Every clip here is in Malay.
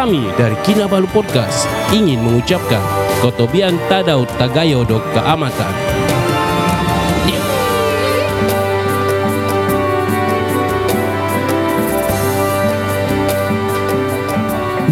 Kami dari Kinabalu Podcast ingin mengucapkan Kotobian Tadau Tagayo Dok Keamatan.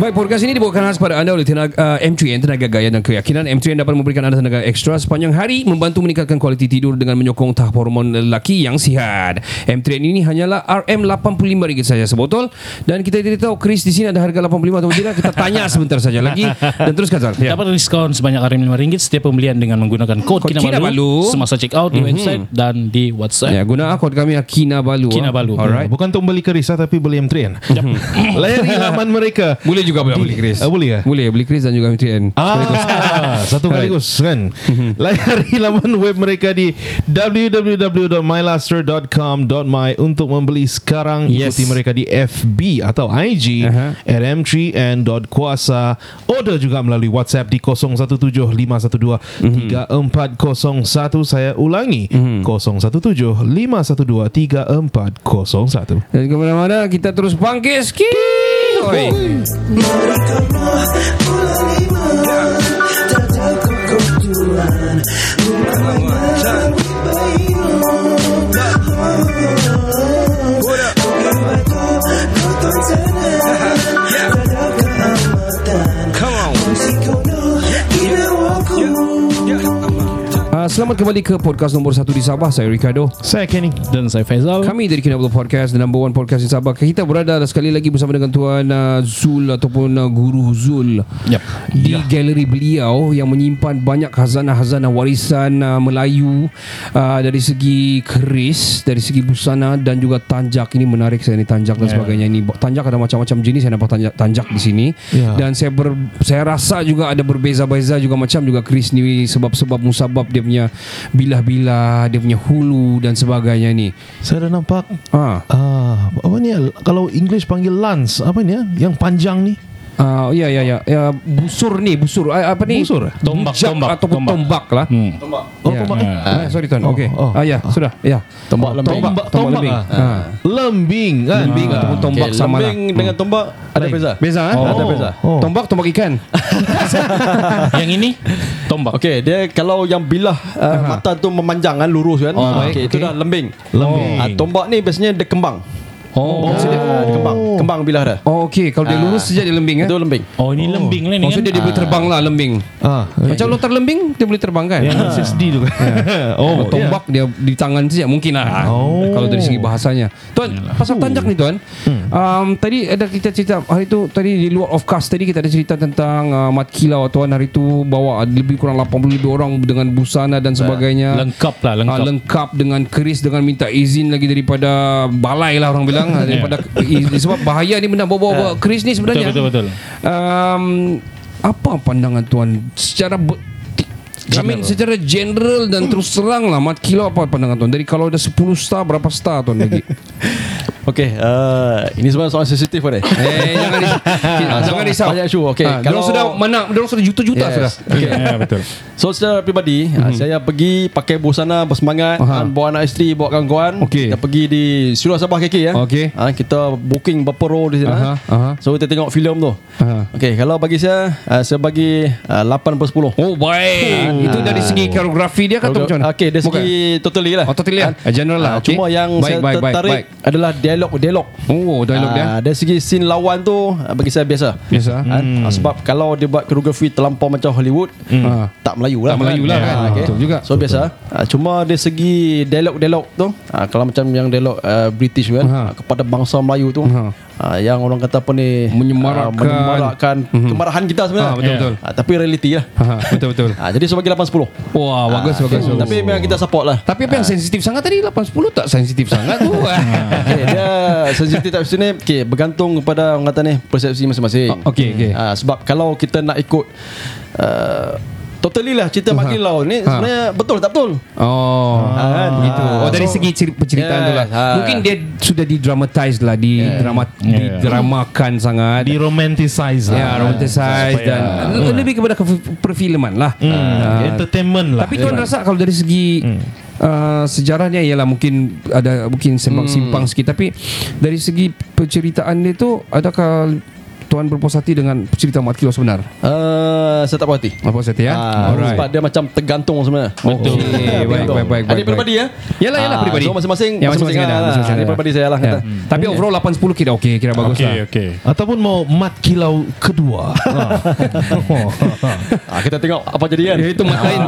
Baik, podcast ini dibawakan khas pada anda oleh tenaga, uh, M3N Tenaga Gaya dan Keyakinan. M3N dapat memberikan anda tenaga ekstra sepanjang hari membantu meningkatkan kualiti tidur dengan menyokong tahap hormon lelaki yang sihat. M3N ini hanyalah RM85 saja sebotol dan kita tidak tahu Chris di sini ada harga 85 atau tidak. Kita tanya sebentar saja lagi dan teruskan Zal. Ya. Dapat diskon sebanyak RM5 setiap pembelian dengan menggunakan kod Kod Kinabalu, Kinabalu. semasa check out di website dan di WhatsApp. Ya, guna kod kami Kinabalu. Kinabalu. Alright. Bukan untuk beli keris ah, tapi beli M3N. Layari laman mereka. Boleh juga boleh beli Chris. Ah, boleh ya? Boleh beli Chris dan juga M3N. Ah, satu kaligus kan. Layari laman web mereka di www.mylaster.com.my untuk membeli sekarang. Yes. Ikuti mereka di FB atau IG Aha. at m3n.kuasa. Order juga melalui WhatsApp di 0175123401. Saya ulangi 0175123401. Dan ke mana-mana kita terus bangkit sikit. Oi. Ah, selamat kembali ke podcast nombor satu di Sabah. Saya Ricardo. Saya Kenny. Dan saya Faizal. Kami dari Kinabalu Podcast The number one podcast di Sabah Kita berada sekali lagi bersama dengan Tuan uh, Zul Ataupun uh, Guru Zul Yep. Di galeri beliau Yang menyimpan banyak khazanah-khazanah warisan uh, Melayu uh, Dari segi keris Dari segi busana Dan juga tanjak Ini menarik saya ni tanjak dan Yeah. sebagainya ini Tanjak ada macam-macam jenis Saya nampak tanjak, tanjak di sini Ya. Dan saya ber, saya rasa juga ada berbeza-beza juga Macam juga keris ni Sebab-sebab musabab dia punya Bilah-bilah Dia punya hulu dan sebagainya ni Saya dah nampak Ah, Ah, apa ni? Kalau English panggil lance, apa ni? ya? Yang panjang ni. Ah, ya ya ya. ya busur ni, busur. Ah, apa ni? Busur? Tombak, Bijak tombak, ataupun tombak, tombak. lah. Hmm. Oh, Ya. tombak. Ah, sorry tuan. Oh, Okey. oh. Ah ya, sudah. Ya. Tombak lembing. Tombak, Tombak, tombak lembing. ah. Ha. Lembing kan? Lembing ataupun tombak Okay, sama lah. lembing dengan tombak ada Lain. beza. Beza eh? Oh. Ada Oh. beza. Oh. Tombak tombak ikan. Yang ini tombak. Okey, dia kalau yang bilah uh, mata tu memanjang kan lurus kan. Oh, baik. Okey, itu dah lembing. Lembing. Ah, tombak ni biasanya dia kembang. Oh. Maksudnya dia, dia kembang. Kembang bilah dah. Oh okey, kalau dia Ah. lurus saja dia lembing eh. Itu lembing. Oh ini lembing lah ni Maksudnya kan. dia boleh terbang lah lembing. Ah, Macam lontar lembing dia boleh terbang kan? yang SSD tu kan. Oh, oh, tombak dia di tangan saja mungkin lah. Oh. Kalau dari segi bahasanya. Tuan, pasal tanjak ni tuan. Um, tadi ada kita cerita hari tu tadi di luar of cast tadi kita ada cerita tentang uh, mat kilau tuan hari tu bawa lebih kurang 80 lebih orang dengan busana dan sebagainya. Lengkap lah Ah, lengkap. lengkap dengan keris dengan minta izin lagi daripada balai lah orang bilang Ah, daripada izin, sebab bahaya ni benda bawa-bawa keris ni betul sebenarnya. Betul betul. um, apa pandangan tuan? Secara ber, I mean, secara general dan terus terang lah Mat Kilau apa pandangan tuan Dari kalau ada 10 star Berapa star tuan lagi Okey, uh, ini sebenarnya soalan sensitif kan eh. Eh jangan risau Jangan risau Banyak isu. Okey, Ah, kalau- sudah mana Diorang sudah juta-juta Yes. sudah Okey. Ya betul. So secara peribadi mm-hmm. Saya pergi Pakai busana Bersemangat Aha. uh Bawa anak isteri Bawa kawan-kawan Okey. Kita pergi di Surah Sabah KK ya Okey. uh, Kita booking berapa row di sana aha. So kita tengok filem tu Aha. Okey kalau bagi saya uh, Saya bagi uh, 8 per 10 Oh baik Itu dari segi koreografi dia kan atau macam mana Okey dari Bukan? segi totally lah Oh totally lah Ah, General lah ah, okey. Cuma yang baik, saya baik, tertarik baik. Adalah dialog-dialog Oh dialog dia Ah, Dari segi scene lawan tu ah, Bagi saya biasa Biasa Hmm. Sebab kalau dia buat koreografi terlampau macam Hollywood Ah. Tak Melayu lah Tak Melayu lah kan. Ah, okey. Betul juga. So biasa Ah, Cuma dari segi dialog-dialog tu ah, Kalau macam yang dialog ah, British kan ah, Kepada bangsa Melayu tu Ah, Yang orang kata apa ni? Menyemarakkan. ah, Menyemarakkan Kemarahan kita sebenarnya. Ah, betul-betul. Ah, Tapi reality lah. Aha, Betul-betul ah, Jadi saya bagi 8-10 Wah bagus bagus bagus. Tapi memang kita support lah. Tapi apa yang sensitif sangat tadi? 8-10 tak sensitif sangat tu. Okay, dia sensitif tak sini okay, bergantung kepada orang kata ni persepsi masing-masing. Ah, okey, okey. Ah, sebab kalau kita nak ikut uh, totally lah cerita Mat Kilau ni sebenarnya betul tak betul? Oh kan? gitu. Ah, Oh dari so- segi ceri- penceritaan Yes, tu lah. ah. Mungkin dia sudah didramatize lah, di drama didramakan sangat. Di romanticize Ya, lah. romanticize dan le- lebih kepada ke perfilman lah. Hmm, Ah, entertainment lah. Tapi tuan rasa kalau dari segi uh, sejarahnya ialah mungkin ada mungkin sembang simpang sikit tapi dari segi penceritaan dia tu adakah Tuan berpuas hati dengan cerita Mat Kilo sebenar? Uh, saya tak puas hati. Apa hati ya? Ah, Sebab dia macam tergantung sebenarnya. Betul. Okay, baik, baik, baik, baik. Ada peribadi ya? Yalah, yalah, Ah, peribadi. So masing-masing Ya, masing-masing lah. masing-masing Ini ada. peribadi saya lah Ya. kata. Tapi overall 8-10 kira okey, kira bagus Okey, lah. okey. Ataupun mau mat kilau kedua. Ah, kita tengok apa jadi kan. Ya, itu mat lain.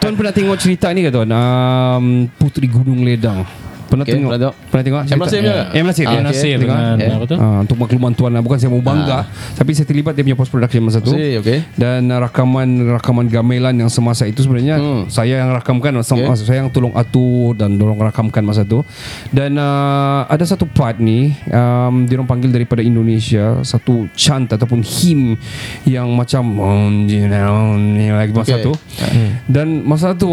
tuan pernah tengok cerita ni ke tuan? Um, Putri Gunung Ledang. Pernah Okey, tengok? pernah tengok. Pernah tengok? M. Nasir punya ke? M. Nasir. Ah, ya. Yang Nasir dengan eh. apa tu? Ah, untuk makluman tuan lah Bukan saya mau bangga Tapi saya terlibat Dia punya post production masa tu Nasir, okey. Dan uh, rakaman Rakaman gamelan yang semasa itu Sebenarnya Hmm. Saya yang rakamkan Okey. Saya yang tolong atur Dan tolong rakamkan masa tu Dan uh, Ada satu part ni um, Dia orang panggil daripada Indonesia Satu chant Ataupun hymn Yang macam Lagi masa Okey. tu Dan masa tu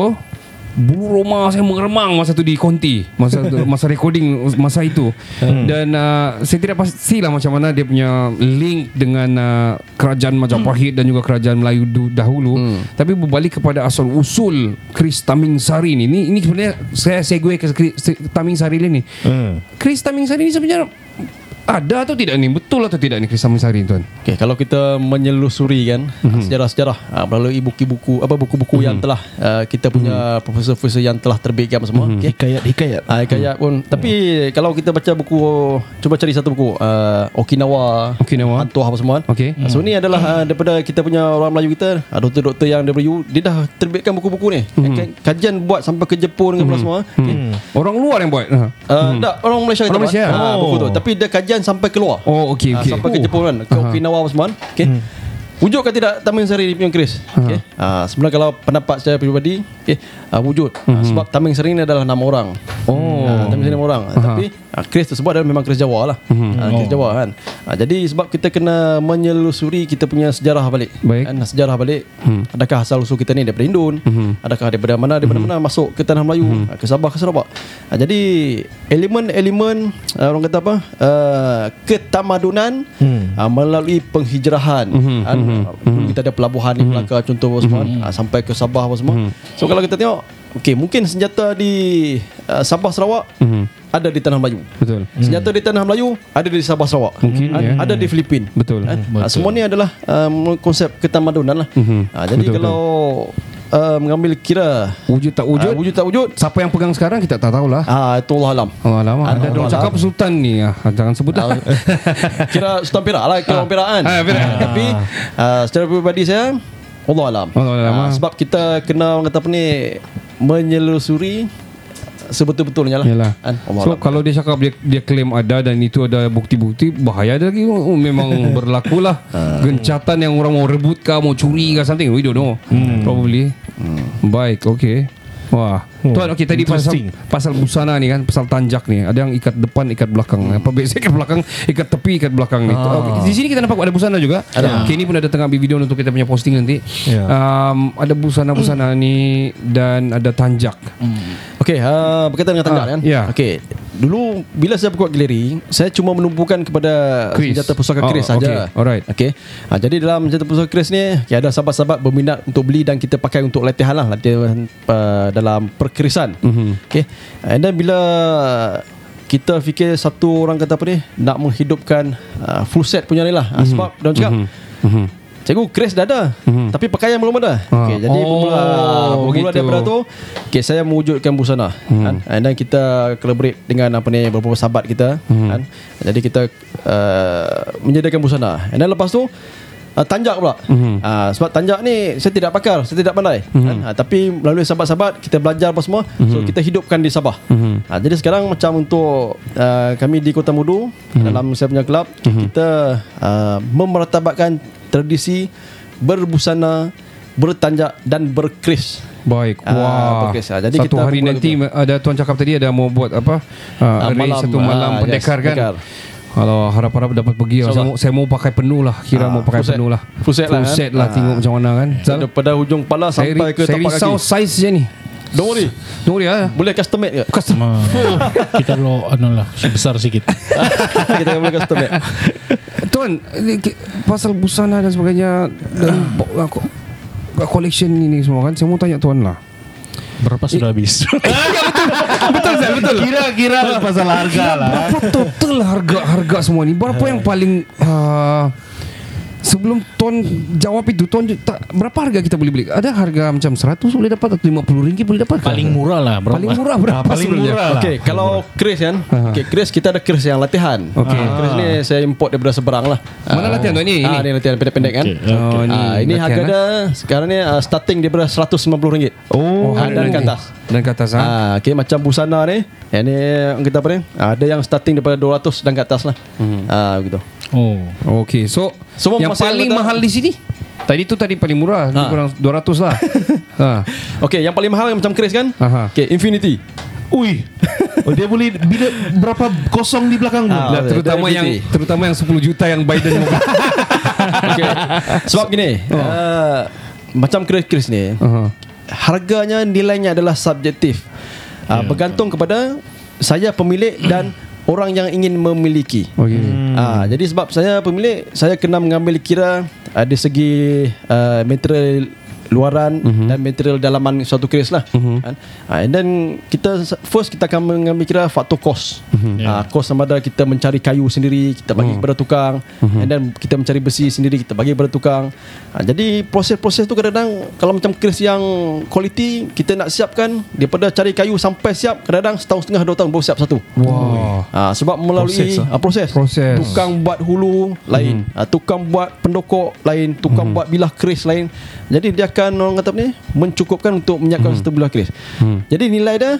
Bulu roma saya mengeremang masa tu di Conti masa tu, masa recording masa itu. Dan uh, saya tidak pastilah macam mana dia punya link dengan uh, kerajaan Majapahit dan juga kerajaan Melayu du- dahulu. Tapi berbalik kepada asal usul Chris Taming Sari ni ini, ini sebenarnya saya segue ke Chris Taming Sari ni. Hmm. Chris Taming Sari ni sebenarnya ada atau tidak ni betul atau tidak ni Chris Taming Sari ni tuan Okey, kalau kita menyelusuri kan Mhm. sejarah-sejarah ah, melalui buku-buku apa buku-buku yang telah ah, kita punya Mhm. profesor-profesor yang telah terbitkan semua. Okey. Hikayat-hikayat. Ah, hikayat pun Tapi kalau kita baca buku Cuba cari satu buku uh, Okinawa Okinawa. Hantu apa semua Okey. So ni adalah uh, Daripada kita punya Orang Melayu kita uh, Doktor-doktor yang daripada U Dia dah terbitkan buku-buku ni Ka- Kajian buat Sampai ke Jepun Dengan semua okay. orang luar yang buat. Uh, tak, orang Malaysia kita Orang buat. Malaysia? Ah, Oh. buku tu. Tapi dia kajian sampai keluar. oh okey Ah, okey. sampai ke Oh. Jepun kan? Ke Okinawa apa semua okay. Wujud ke tidak Taman Sari di Pion Chris okay. ah, Sebenarnya kalau pendapat saya pribadi okay, ah, Wujud. Ah, Sebab Taman Sari ni adalah nama orang. Oh. Taman Sari nama orang. Tapi ah, Chris tersebut adalah memang Chris Jawa lah. Ah, Chris Jawa kan. Ah, Jadi sebab kita kena menyelusuri Kita punya sejarah balik. Baik. kan, Sejarah balik Adakah asal usul kita ni daripada Indon Adakah daripada mana Daripada mana masuk ke Tanah Melayu? Ah, Ke Sabah ke Sarawak? Ah, Jadi Elemen-elemen ah, Orang kata apa? Ah, Ketamadunan ah, Melalui penghijrahan. Kan? Dulu kita ada pelabuhan di Melaka Contoh apa semua ah, Sampai ke Sabah apa semua. So kalau kita tengok Okay mungkin senjata di ah, Sabah Sarawak Ada di Tanah Melayu betul Senjata di Tanah Melayu Ada di Sabah Sarawak Mungkin, Ah, ya. Ada di Filipin betul Kan? Ah, semua ni adalah um, konsep ketamadunan lah. Mhm. Ah, jadi Betul, kalau uh, mengambil kira wujud tak wujud ah, wujud tak wujud, Siapa yang pegang sekarang kita tak tahulah. ah itu Allah alam. Oh, lama ada Allah orang Alam. cakap sultan ni ah, jangan sebut dah. kira Sultan Perak lah, kira orang Perak kan. Ah, Perak. Tapi uh, secara peribadi saya Allah alam. Allah alam, ah. sebab kita kena orang kata apa ni menyelusuri sebetul-betulnya lah. Yalah. Kan? Allah So kalau dia cakap dia dia klaim ada dan itu ada bukti-bukti bahaya dia lagi. Oh, memang berlaku lah. Gencatan yang orang mau rebut kah mau curi kah something. We don't know. Probably. Baik okay Wah, tuan okey tadi pasal pasal busana ni kan, pasal tanjak ni. Ada yang ikat depan, ikat belakang. Apa biasa ikat belakang, ikat tepi, ikat belakang ni. Okay. Di sini kita nampak ada busana juga. Ada. Okay, ini pun ada tengah video untuk kita punya posting nanti. Ya. Um, ada busana-busana ni dan ada tanjak. Okey, uh, berkaitan dengan tanjak Ah, kan? ya. Okey. Dulu bila saya berkuat galeri, saya cuma menumpukan kepada Kris. senjata pusaka Oh, Kris okey. saja. Alright. Okey. Ha, jadi dalam senjata pusaka Kris ni, okay, ada sahabat-sahabat berminat untuk beli dan kita pakai untuk latihan lah, latihan uh, dalam perkrisan. Mm-hmm. Okey. And then bila kita fikir satu orang kata apa ni nak menghidupkan uh, full set punya ni lah mm-hmm. sebab dia cakap Mhm. Cikgu Chris dah ada mm-hmm. Tapi pakaian belum ada Ah. okay, Jadi Oh, bermula, bermula begitu. daripada tu okay, Saya mewujudkan busana mm-hmm. kan? And then kita collaborate dengan apa ni Beberapa sahabat kita mm-hmm. kan? Jadi kita uh, Menyediakan busana And then lepas tu Uh, tanjak pula mm-hmm. uh, Sebab tanjak ni Saya tidak pakar Saya tidak pandai mm-hmm. uh, Tapi melalui sahabat-sahabat Kita belajar apa semua mm-hmm. So kita hidupkan di Sabah mm-hmm. uh, Jadi sekarang macam untuk uh, Kami di Kota Mudu mm-hmm. Dalam saya punya kelab mm-hmm. Kita uh, Memertabatkan Tradisi Berbusana Bertanjak Dan berkris Baik. Ah, Wah. berkris. Ah, jadi satu kita hari nanti ada tuan cakap tadi ada mau buat apa? Uh, arrange malam. satu malam Ah, pendekar yes, kan. pendekar. Kalau harap-harap dapat pergi lah. saya, saya mau pakai penuh lah Kira Ah, mau pakai full penuh lah Full set lah, kan? set lah Ah. Tengok macam mana kan Zal? Daripada hujung kepala Saya, Sampai ri- ke saya tapak risau kaki size je ni Don't worry Tunggu dia Boleh custom made ke? Custom kita lo anu lah besar sikit. Kita boleh custom made Tuan Pasal busana dan sebagainya Dan Collection ini semua kan Saya mau tanya tuan lah Berapa sudah habis? betul Zal, betul. Kira-kira pasal harga lah. Berapa total harga harga semua ni? Berapa yang paling uh, Sebelum Tuan jawab itu Tuan tak, Berapa harga kita boleh beli? Ada harga macam 100 boleh dapat Atau 50 ringgit boleh dapat? Paling murah lah berapa? Paling murah berapa paling sebenarnya? murah lah. Okey, kalau Chris kan. Okey, Chris kita ada Chris yang latihan. Okey. Ah, Chris ni saya import daripada seberang lah. Mana latihan tuan ni? Ah, Ini? ni latihan pendek-pendek kan. Okey. Oh, ni Ah, ini latihan, harga eh? dia sekarang ni uh, starting daripada RM150. Oh, Ah, dan ke atas. Dan ke atas ha? Ah, okey macam busana ni. Yang ni orang kita apa ni? Ah, ada yang starting daripada 200 dan ke atas lah. Ah, begitu. Oh. Okey, so Semua yang paling kata- mahal di sini? Tadi tu tadi paling murah, ha. Ha. kurang 200 lah. ha. Okey, yang paling mahal yang macam Chris kan? Aha. Okey, Infinity. Ui. Oh, dia boleh bila berapa kosong di belakang tu? Ah, betul. terutama Dari yang BT. terutama yang 10 juta yang Biden mau Okey. Sebab gini, uh, macam Chris-Chris ni, Aha. harganya nilainya adalah subjektif. Uh, bergantung kepada saya pemilik dan orang yang ingin memiliki. Okey. Hmm. Ah, jadi sebab saya pemilik, saya kena mengambil kira uh, dari segi uh, material luaran uh-huh. dan material dalaman suatu keris lah. Ah, and then kita first kita akan mengambil kira faktor kos. Uh-huh. Ah, kos sama ada kita mencari kayu sendiri, kita bagi uh-huh. kepada tukang, uh-huh. and then kita mencari besi sendiri, kita bagi kepada tukang. Ah, jadi proses-proses tu kadang-kadang kalau macam keris yang quality kita nak siapkan daripada cari kayu sampai siap kadang-kadang setahun setengah dua tahun baru siap satu. Wah. Ah, sebab melalui Proses, ah, proses. Proses. Tukang buat hulu lain, Mhm. ah, tukang buat pendokok lain, tukang buat bilah keris lain. Jadi dia akan orang kata apa ni mencukupkan untuk menyiapkan Mhm. satu bilah keris. Jadi nilai dia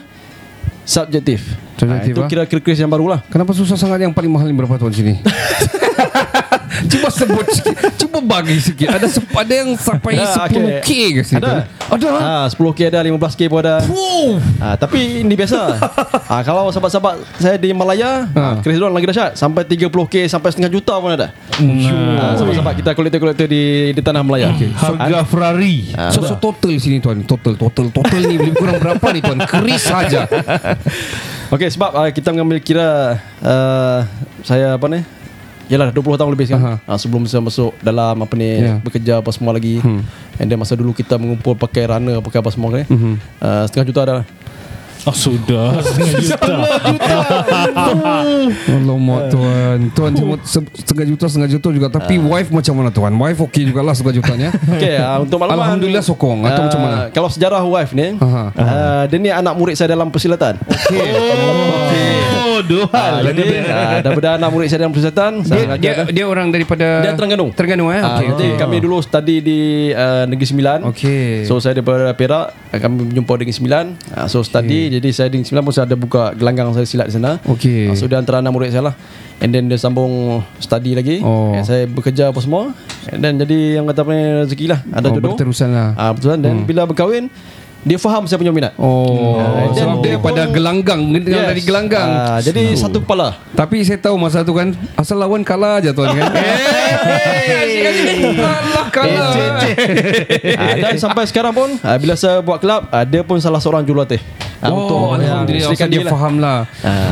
subjektif. Subjektif, Ah, itu ah. kira keris yang baru lah. Kenapa susah sangat yang paling mahal ni berapa tuan sini? Cuba sebut sikit. Cuba bagi sikit. Ada ada yang sampai Ah, 10k ke sini? Ada. Ada. Ah, 10k ada, 15k pun ada. Ah, tapi ini biasa. ah, kalau sahabat-sahabat saya di Malaya, Ha. ah. keris doang lagi dahsyat. Sampai 30k sampai setengah juta pun ada. Ah, sahabat-sahabat kita kolektor-kolektor di di tanah Melaya. Okay. Harga Ferrari. Ah, So, so total sini tuan Total Total Total ni Lebih kurang berapa ni tuan Keris saja Okey sebab uh, kita mengambil kira uh, saya apa ni? Yalah 20 tahun lebih sekarang. Uh, sebelum saya masuk dalam apa ni Ya. bekerja apa semua lagi. Hmm. And then masa dulu kita mengumpul pakai runner pakai apa semua ni. Hmm. Uh, setengah juta ada. Oh sudah. Setengah juta. Alamak tuan. Tuan cuma se- setengah juta Setengah juta juga. Tapi wife macam mana tuan? Wife okey jugalah setengah jutanya. Okey uh, untuk makluman Alhamdulillah sokong. Atau macam mana? Kalau sejarah wife ni Aha. uh, Dia ni anak murid saya dalam persilatan. Okay Oh, dua uh, hal. Jadi uh, daripada anak murid saya dalam persilatan dia, dia, dia orang daripada Dia Terengganu. Terengganu eh? Ah, Okey Jadi okey. kami dulu study di uh, Negeri Sembilan. Okey. So saya daripada Perak uh, Kami berjumpa Negeri Sembilan. Uh, So study Jadi saya di Negeri Sembilan pun saya ada buka gelanggang saya silat di sana. Okey. Ah, So dia antara anak murid saya lah. And then dia sambung study lagi. Oh. And Saya bekerja apa semua. And then jadi yang kata apa ni rezeki lah. Ada Oh, jodoh berterusan lah. Ah Betul. Dan bila berkahwin Dia faham saya punya minat. Oh, Ah, sebab dan dia daripada pun- gelanggang yes. dari gelanggang. Ah, Jadi satu kepala. Tapi saya tahu masa tu kan asal lawan kalah aja tuan kan. Eh, kalah kalah. ah, Dan sampai sekarang pun ah, Bila saya buat kelab ah, Dia pun salah seorang jurulatih ah, Oh, Alhamdulillah dia lah. faham lah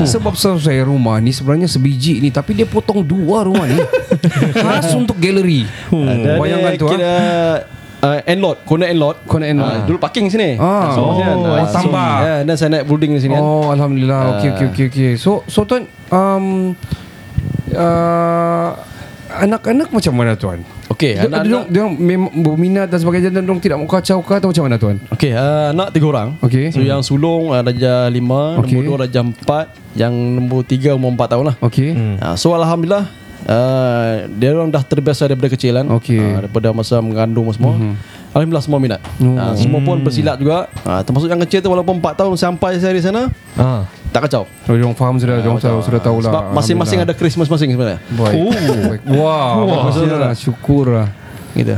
Sebab so, saya rumah ni Sebenarnya sebiji ni Tapi dia potong dua rumah ni Khas untuk galeri Dan Bayangkan tu kira ah. uh, end-lot Corner end-lot Corner end lot. Ah, Dulu parking sini Ah. so, Oh, sini kan. so, tambah. ya, Dan saya naik building di sini kan Oh Alhamdulillah Okey Ah. okey okey okey. So so tuan um, uh, Anak-anak macam mana tuan? Okey Dia, dia, anak-anak dia memang berminat dan sebagainya Dan dia tidak mau kacau ke Atau macam mana tuan? Okey uh, anak tiga orang Okey. So yang sulung uh, Darjah lima Okey. Nombor dua darjah empat Yang nombor tiga umur empat tahun lah Okey uh, So Alhamdulillah uh, Dia orang dah terbiasa daripada kecil kan Okey. Mhm. uh, Daripada masa mengandung semua Alhamdulillah semua minat Oh. uh, Semua pun bersilat juga uh, Termasuk yang kecil tu Walaupun 4 tahun sampai saya di sana Ah. Tak kacau Oh, dia orang faham sudah, dia orang tahu, sudah tahu lah. Sebab masing-masing ada Christmas masing sebenarnya Baik. Oh. Wow, bagusnya lah. Syukur lah. Gitu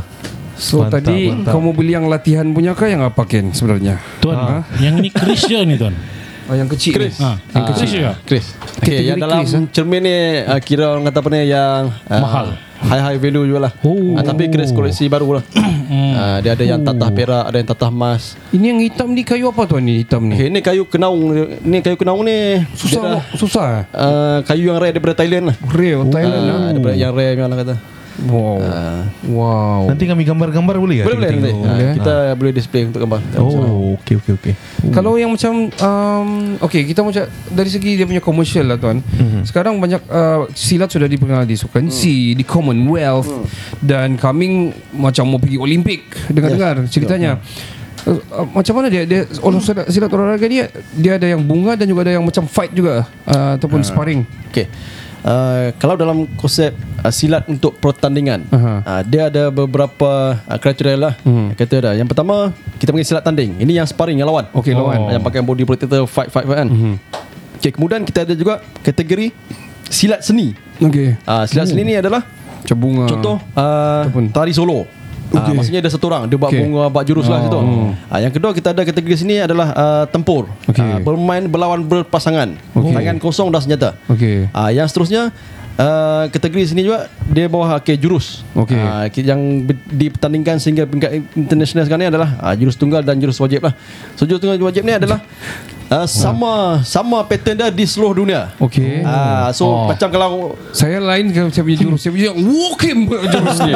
So Mantap, tadi mantap. kamu beli yang latihan punya kah yang apa Ken sebenarnya? Tuan, yang ini Chris je ni tuan. Oh, yang kecil Chris. ni. Ha, yang Chris juga. Chris Okay, yang dalam Chris, eh? cermin ni uh, Kira orang kata apa ni Yang uh, Mahal. High-high value juga lah Oh. uh, Tapi Chris koleksi baru lah uh, Dia ada yang tatah perak Ada yang tatah emas Ini yang hitam ni kayu apa tuan ni hitam ni? okay, Ni kayu kenaung Ni kayu kenaung ni Susah dah, susah. eh? uh, Kayu yang rare daripada Thailand lah Real Thailand Ah, lah. daripada Yang rare yang orang kata Wow. Ah. Wow. Nanti kami gambar-gambar boleh ya? Boleh boleh. Boleh, Ah, eh? Kita boleh display untuk gambar. Oh, okey okey okey. Kalau yang macam um, Okay kita macam Dari segi dia punya commercial lah tuan mm-hmm. Sekarang banyak uh, Silat sudah dipengal di Sukan C Di Commonwealth Dan coming Macam mau pergi Olimpik Dengar-dengar ceritanya Uh, uh, macam mana dia dia orang silat, silat olahraga dia dia ada yang bunga dan juga ada yang macam fight juga uh, ataupun sparring. Okey. Uh, kalau dalam konsep uh, silat untuk pertandingan, Aha. uh, dia ada beberapa uh, kriteria lah. Hmm. Kata ada. Yang pertama, kita panggil silat tanding. Ini yang sparring yang lawan. Okey, lawan. Yang pakai body protector fight fight fight kan. Hmm. Okey, kemudian kita ada juga kategori silat seni. Okey. Uh, silat seni ni adalah Macam bunga. Contoh uh, Ataupun- tari solo. Okay. Okey. Uh, maksudnya ada satu orang dia buat okay. bunga buat jurus lah Oh. situ. Uh, yang kedua kita ada kategori sini adalah uh, tempur. Okey. Uh, bermain berlawan berpasangan. Okey. Tangan kosong dan senjata. Okey. Uh, yang seterusnya uh, kategori sini juga dia bawah okay, jurus. Okey. Uh, yang dipertandingkan sehingga peringkat international sekarang ni adalah uh, jurus tunggal dan jurus wajib lah. So jurus tunggal dan wajib ni adalah uh, sama sama pattern dia di seluruh dunia. Okey. Uh, so Oh. macam kalau Saya lain kalau saya punya jurus Saya punya walking jurus dia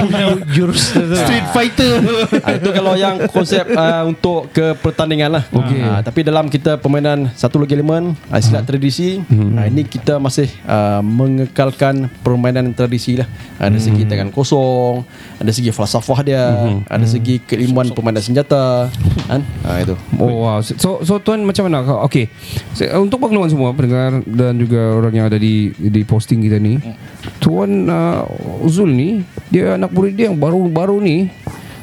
Jurus Street Fighter. Ah, itu kalau yang konsep uh, untuk ke pertandingan lah. Okey. Ah, tapi dalam kita permainan satu lagi elemen uh, silat tradisi, ah, ini kita masih uh, mengekalkan permainan tradisi lah. Ada segi tangan kosong, ada segi falsafah dia, ada segi keilmuan permainan senjata, kan? Ah, itu. Oh wow. So so tuan macam mana? Okey. Se- Untuk pengeluaran semua pendengar dan juga orang yang ada di di posting kita ni. Tuan uh, Zul ni dia anak murid dia yang baru-baru ni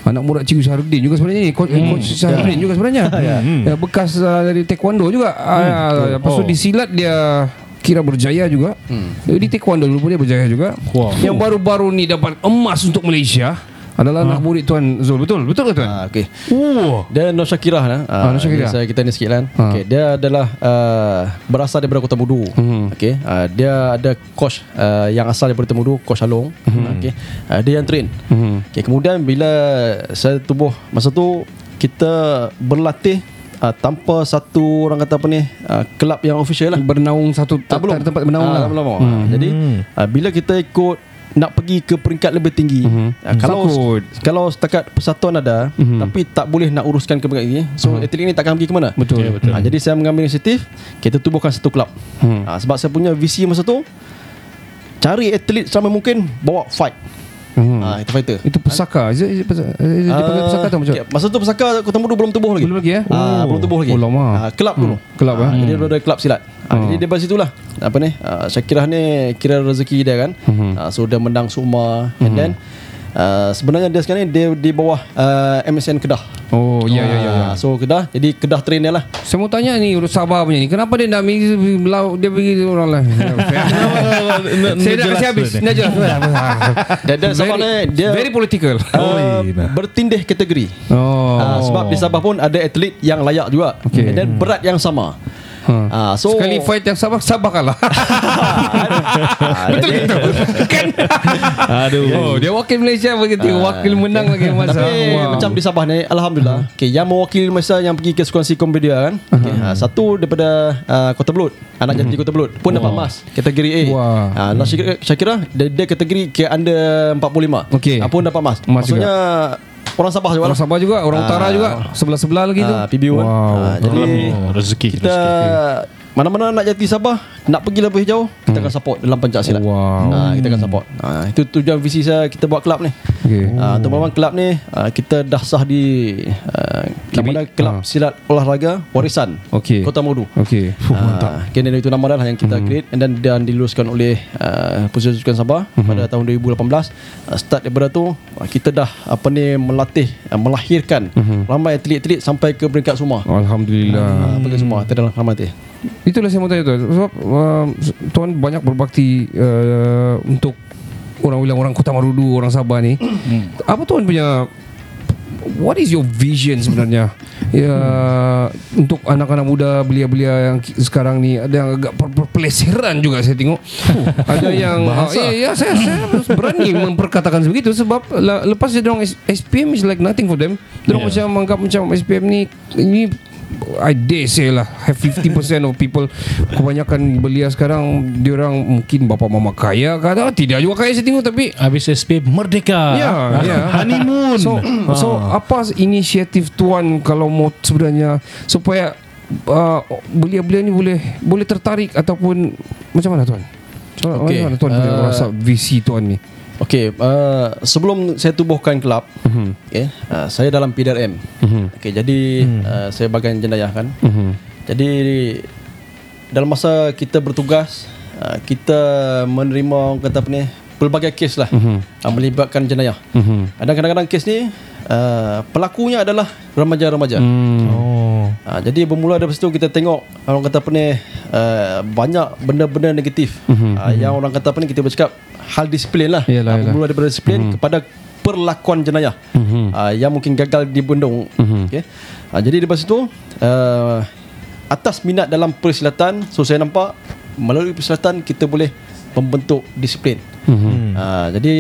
Anak murid Cikgu Syarudin juga sebenarnya ni Coach, hmm. Coach Syarudin juga sebenarnya ya. Bekas uh, dari taekwondo juga hmm. Lepas tu di silat dia Kira berjaya juga hmm. Di taekwondo dulu pun dia berjaya juga Wow. Yang baru-baru ni dapat emas untuk Malaysia Adalah anak murid Tuan Zul Betul? Betul ke Tuan? Ah, okey. Oh. Dia Nur Syakirah lah. Ah, Nur Syakirah. Saya kita ni sikit kan. Ah. Okey, dia adalah uh, berasal daripada Kota Mudu. Hmm. Okey, uh, dia ada coach uh, yang asal daripada Kota Mudu, Coach Along. Okey. Uh, dia yang train. Hmm. Okey, kemudian bila saya tubuh masa tu kita berlatih uh, tanpa satu orang kata apa ni uh, kelab yang official lah. Bernaung satu Tak belum tempat bernaung Ah, lah. belum. Hmm. Jadi uh, bila kita ikut nak pergi ke peringkat lebih tinggi Mhm. uh, kalau Takut. kalau setakat persatuan ada Mhm. tapi tak boleh nak uruskan ke peringkat tinggi so atlet ni takkan pergi ke mana Betul. Ya, betul. Ah, jadi saya mengambil inisiatif kita tubuhkan satu kelab Hmm. Ah, sebab saya punya visi masa tu cari atlet selama mungkin bawa fight Hmm. Ah, itu fighter Itu pesaka. Is it, is it, is it dipanggil Ah, pesaka atau macam? okay, Masa tu pesaka Kota Mudu belum tubuh lagi Belum lagi, eh? Ah, Oh. Belum tubuh lagi Oh, lama. Ah, Kelab dulu kelab, Ah, eh? Jadi dia ada kelab silat Ah. Jadi dia dari situlah Apa ni ah, Syakirah ni Kira rezeki dia kan Mhm. Ah, So dia menang semua And then Uh, sebenarnya dia sekarang ni dia di bawah uh, MSN Kedah. Oh, ya, ya, ya. ya. Ah, so Kedah jadi Kedah train dia lah. Saya mau tanya ni urus Sabah punya ni. Kenapa dia nak pergi dia pergi orang lain? Saya nak kasi habis. Nak jelas. Dia dia Sabah ni dia very political. uh, bertindih kategori. Oh. Ah, sebab di Sabah pun ada atlet yang layak juga. Okay. And then berat yang sama. Ha. Ah, so Sekali fight yang Sabah Sabah kalah. Ah, Betul gitu. Kan? Aduh. Oh, dia wakil Malaysia begitu. Wakil menang lagi masa. Tapi macam di Sabah ni Alhamdulillah okay, Yang mewakili Malaysia Yang pergi ke Sukansi Kompedia kan okay, ha, Satu daripada uh, Kota Belut Anak jati Kota Belut Pun dapat emas Kategori A Wah. ha, Nah, Syakira, Syakira dia, dia kategori Ke under 45 Okey. ha, Pun dapat emas Emas Maksudnya Orang Sabah juga Orang Sabah juga, orang Ah. utara juga, sebelah-sebelah lagi tu. Ah, PBU. Wow. Ah, jadi Oh, rezeki. kita mana-mana nak jadi Sabah nak pergi lebih jauh kita akan support dalam pencak silat. Hmm. Wow. Ah, kita akan support. Ah, itu tujuan visi saya kita buat kelab ni. Okey. Ah, untuk memang kelab ni ah, kita dah sah di uh, Kibi- nama dia kelab ah. silat olahraga warisan Okey. Kota Modu. Okey. Ah, kena itu nama dia lah yang kita create and then dan diluluskan oleh uh, Pusat Sukan Sabah pada tahun 2018. Uh, start daripada tu uh, kita dah apa ni melatih uh, melahirkan ramai atlet-atlet sampai ke peringkat semua. Alhamdulillah. Ah, pergi semua kita dalam ramai tu. Itulah saya mau tanya tuan. Sebab uh, Tuan banyak berbakti uh, Untuk Orang bilang orang Kota Marudu Orang Sabah ni. Apa tuan punya What is your vision sebenarnya? Ya, Untuk anak-anak muda Belia-belia yang sekarang ni Ada yang agak per- perpeleseran juga saya tengok. Ada yang uh, ya, ya, saya, saya berani memperkatakan begitu Sebab la- lepas dia orang SPM is like nothing for them. Dia Yeah. macam menganggap macam SPM ni Ini I dare say lah have 50% of people kebanyakan belia sekarang dia orang mungkin bapa mama kaya ke atau tidak juga kaya saya tengok tapi Habis SP merdeka. Ya, ya. Honeymoon. So, so apa inisiatif tuan kalau mau sebenarnya supaya uh, belia-belia ni boleh boleh tertarik ataupun macam mana tuan? Macam mana tuan boleh uh, rasa visi tuan ni? Okey, uh, sebelum saya tubuhkan kelab, Mhm. okay, uh, saya dalam PDRM. Okey, jadi Mhm. uh, saya bagian jenayah kan. Jadi dalam masa kita bertugas, uh, kita menerima orang kata apa ni, pelbagai kes lah Mhm. uh, melibatkan jenayah. Dan kadang-kadang kes ni uh, pelakunya adalah remaja-remaja. Hmm. Oh. Ha, jadi bermula dari situ kita tengok orang kata apa ni uh, banyak benda-benda negatif Mhm, uh, yang orang kata apa ni kita bercakap hal disiplin lah. Yalah, Ah, yalah. bermula daripada disiplin kepada perlakuan jenayah Mhm. uh, yang mungkin gagal dibendung. Okay. Uh, jadi daripada situ uh, atas minat dalam persilatan so saya nampak melalui persilatan kita boleh membentuk disiplin. Mhm. Uh, jadi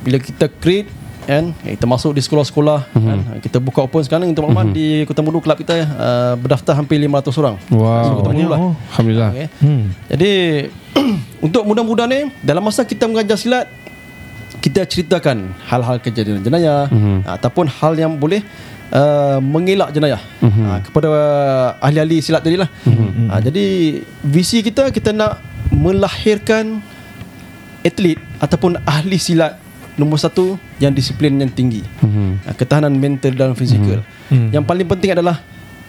bila kita create kan kita masuk di sekolah-sekolah Mhm. kan kita buka open sekarang untuk makluman di Kota Mudu kelab kita uh, berdaftar hampir 500 orang. Wow. So, kita mula lah. Oh. Alhamdulillah. Okay. Hmm. Jadi untuk muda-muda ni dalam masa kita mengajar silat kita ceritakan hal-hal kejadian jenayah Mhm. ataupun hal yang boleh uh, mengelak jenayah uh, kepada ahli-ahli silat tadi lah. Uh, jadi visi kita kita nak melahirkan atlet ataupun ahli silat nombor satu yang disiplin yang tinggi. Mhm. Uh, ketahanan mental dan fizikal. Yang paling penting adalah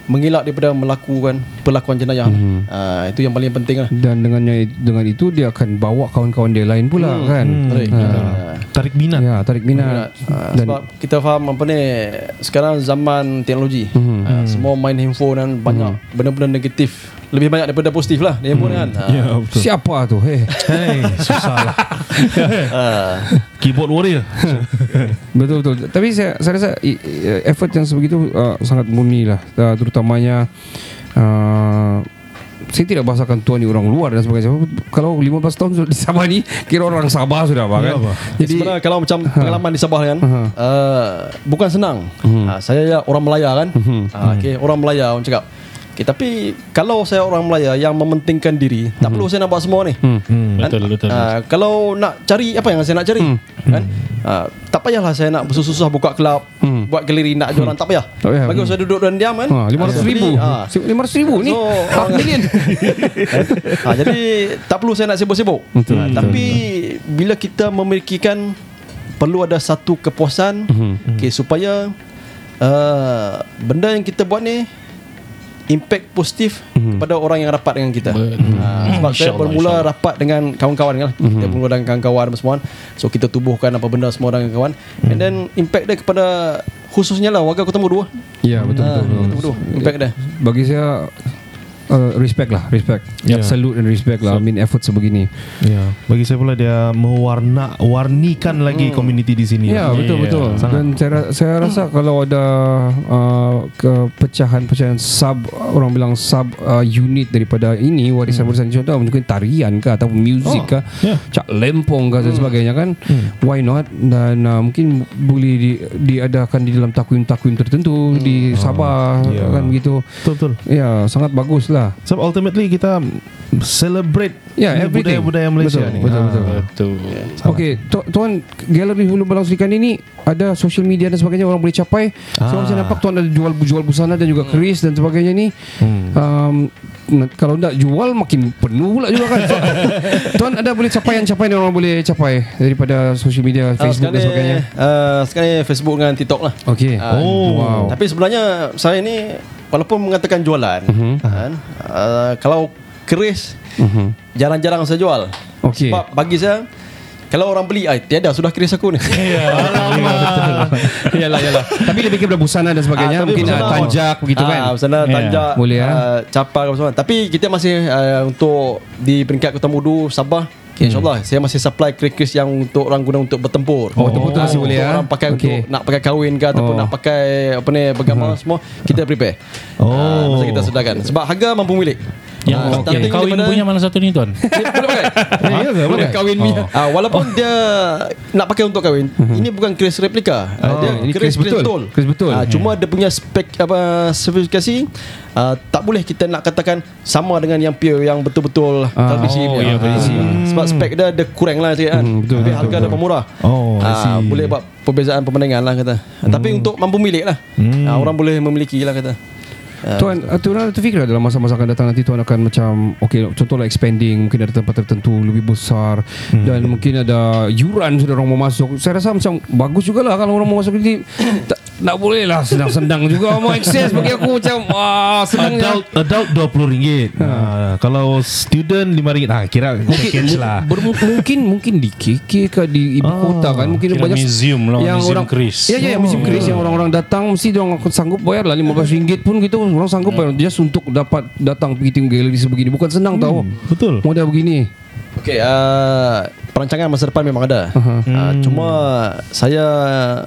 mengelak daripada melakukan perlakuan jenayah. Uh, itu yang paling penting lah. Dan dengannya dengan itu dia akan bawa kawan-kawan dia lain pula kan. Betul. Ha. Uh, Tarik minat. Ya, tarik minat. Uh, Dan sebab kita faham apa ni sekarang zaman teknologi Mhm. uh, semua main handphone dan banyak benda-benda negatif lebih banyak daripada positif lah di handphone kan uh, Ya, betul. siapa tu? Hey. Hey, susah lah. uh, Keyboard warrior. Betul betul. Tapi saya saya rasa effort yang sebegitu uh, sangat murni lah. Uh, terutamanya uh, saya tidak bahasakan tuan ni orang luar dan sebagainya. Kalau 15 tahun sudah di Sabah ni kira orang Sabah sudah apa kan. Ya, jadi sebenarnya kalau macam pengalaman di Sabah kan Ha. uh, bukan senang uh, saya ya orang Melaya kan uh, okay, orang Melaya orang cakap okay, tapi kalau saya orang Melaya yang mementingkan diri tak perlu saya nak buat semua ni Hmm. Kan? Betul, betul. Ah, kalau nak cari apa yang saya nak cari kan Ah, tak payahlah saya nak bersusah-susah buka kelab buat galeri nak jualan tak payah Tak payah. bagi saya duduk dan diam kan Ha, 500 ribu. Ah, 500 ribu ni. So, half million. ha, jadi tak perlu saya nak sibuk-sibuk Betul, ha, betul, tapi bila kita memilikikan perlu ada satu kepuasan okay, supaya uh, benda yang kita buat ni impact positif kepada orang yang rapat dengan kita. Ha, sebab saya InsyaAllah, bermula insyaAllah. rapat dengan kawan-kawan kan. Kita bermula dengan kawan-kawan apa semua. kan. So kita tubuhkan apa benda semua dengan kawan. And then impact dia kepada khususnya lah warga Kota Mudu. Ya, betul Ha, betul. Kota Mudu. Impact dia. Bagi saya uh, respect lah, respect. Ya. Salute dan respect lah. I mean effort sebegini. Ya, bagi saya pula dia mewarna warnikan lagi community di sini. Ya betul Ya, betul. sangat. Dan saya saya rasa kalau ada uh, kepecahan-pecahan sub orang bilang sub uh, unit daripada ini warisan-warisan contoh mungkin tarian ke atau muzik ke, ya. cak lempong ke dan sebagainya kan. Why not? Dan uh, mungkin boleh di, diadakan di dalam takwim-takwim tertentu di Sabah ya. kan begitu. Betul betul. Ya, sangat bagus lah. Sebab ultimately kita celebrate Ya, everything. budaya-budaya Malaysia Betul, ni. betul, Ah. betul. Betul. Okey, tu- tuan galeri Hulu Balang Serikan ini ada social media dan sebagainya orang boleh capai. Sebab Ah. saya nampak tuan ada jual jual busana dan juga keris dan sebagainya ni. Um, na- kalau tak jual makin penuh pula juga kan. So, tuan ada boleh capaian-capaian yang orang boleh capai daripada social media Ah, Facebook dan sekarang ni, sebagainya. uh, sekarang ni Facebook dengan TikTok lah. Okey. Ah, Oh, wow. Tapi sebenarnya saya ni walaupun mengatakan jualan, kan, uh, kalau keris Mhm. jarang-jarang saya jual. Okey. Sebab bagi saya kalau orang beli, ai tiada sudah keris aku ni. Yalah yalah. Tapi lebih kepada busana dan sebagainya, Ah, mungkin busana- uh, tanjak begitu kan. Ah, busana Ya. tanjak, Boleh, ya. ah, capar apa semua. Tapi kita masih uh, untuk di peringkat Kota Mudu Sabah Okay, InsyaAllah Saya masih supply keris yang Untuk orang guna untuk bertempur Oh, betul-betul masih boleh, ya? Orang pakai Okey. untuk Nak pakai kahwin ke Ataupun Oh. nak pakai Apa ni Bergambar semua Kita prepare Oh. Ah, Masa kita sedarkan Sebab harga mampu milik Yang Ah, okay. kawin daripada- punya mana satu ni tuan? Eh, boleh pakai ya ke? Boleh? Kahwin Oh. punya. Ah, walaupun dia nak pakai untuk kahwin, ini bukan keris replika. Ah, dia ini keris betul. Keris betul. Ah, cuma dia punya spek apa spesifikasi ah, tak boleh kita nak katakan sama dengan yang pure yang betul-betul Ah, tradisi. oh, punya. ya, tradisi. Ah, Sebab spek dia dia kurang lah sikit kan. Hmm, betul, Tapi betul, harga dia betul. murah. Oh, I Ah, see. boleh buat perbezaan pemandangan lah kata. Tapi untuk mampu milik lah. Ah, orang boleh memiliki lah kata. Ah, Tuan, uh, tuan ada terfikir dalam masa-masa akan datang nanti tuan akan macam okay, contohlah expanding mungkin ada tempat tertentu lebih besar hmm. dan mungkin ada yuran sudah orang mau masuk. Saya rasa macam bagus jugalah kalau orang mau masuk ini tak, tak boleh lah senang-senang juga mau akses bagi aku macam wah senangnya. Adult adult RM20 ha. Kalau student RM5 ha, Kira package lah ber, mungkin mungkin di KK ke di ibu Oh, kota kan mungkin kira banyak museum lah, yang museum orang keris. Ya ya, ya museum keris yang orang-orang datang mesti dia orang sanggup bayar lah RM15 pun gitu orang sanggup bayar just untuk dapat datang pergi tengok galeri sebegini bukan senang tahu. Betul Model begini. Okey, uh, perancangan masa depan memang ada. Uh-huh. Uh, cuma saya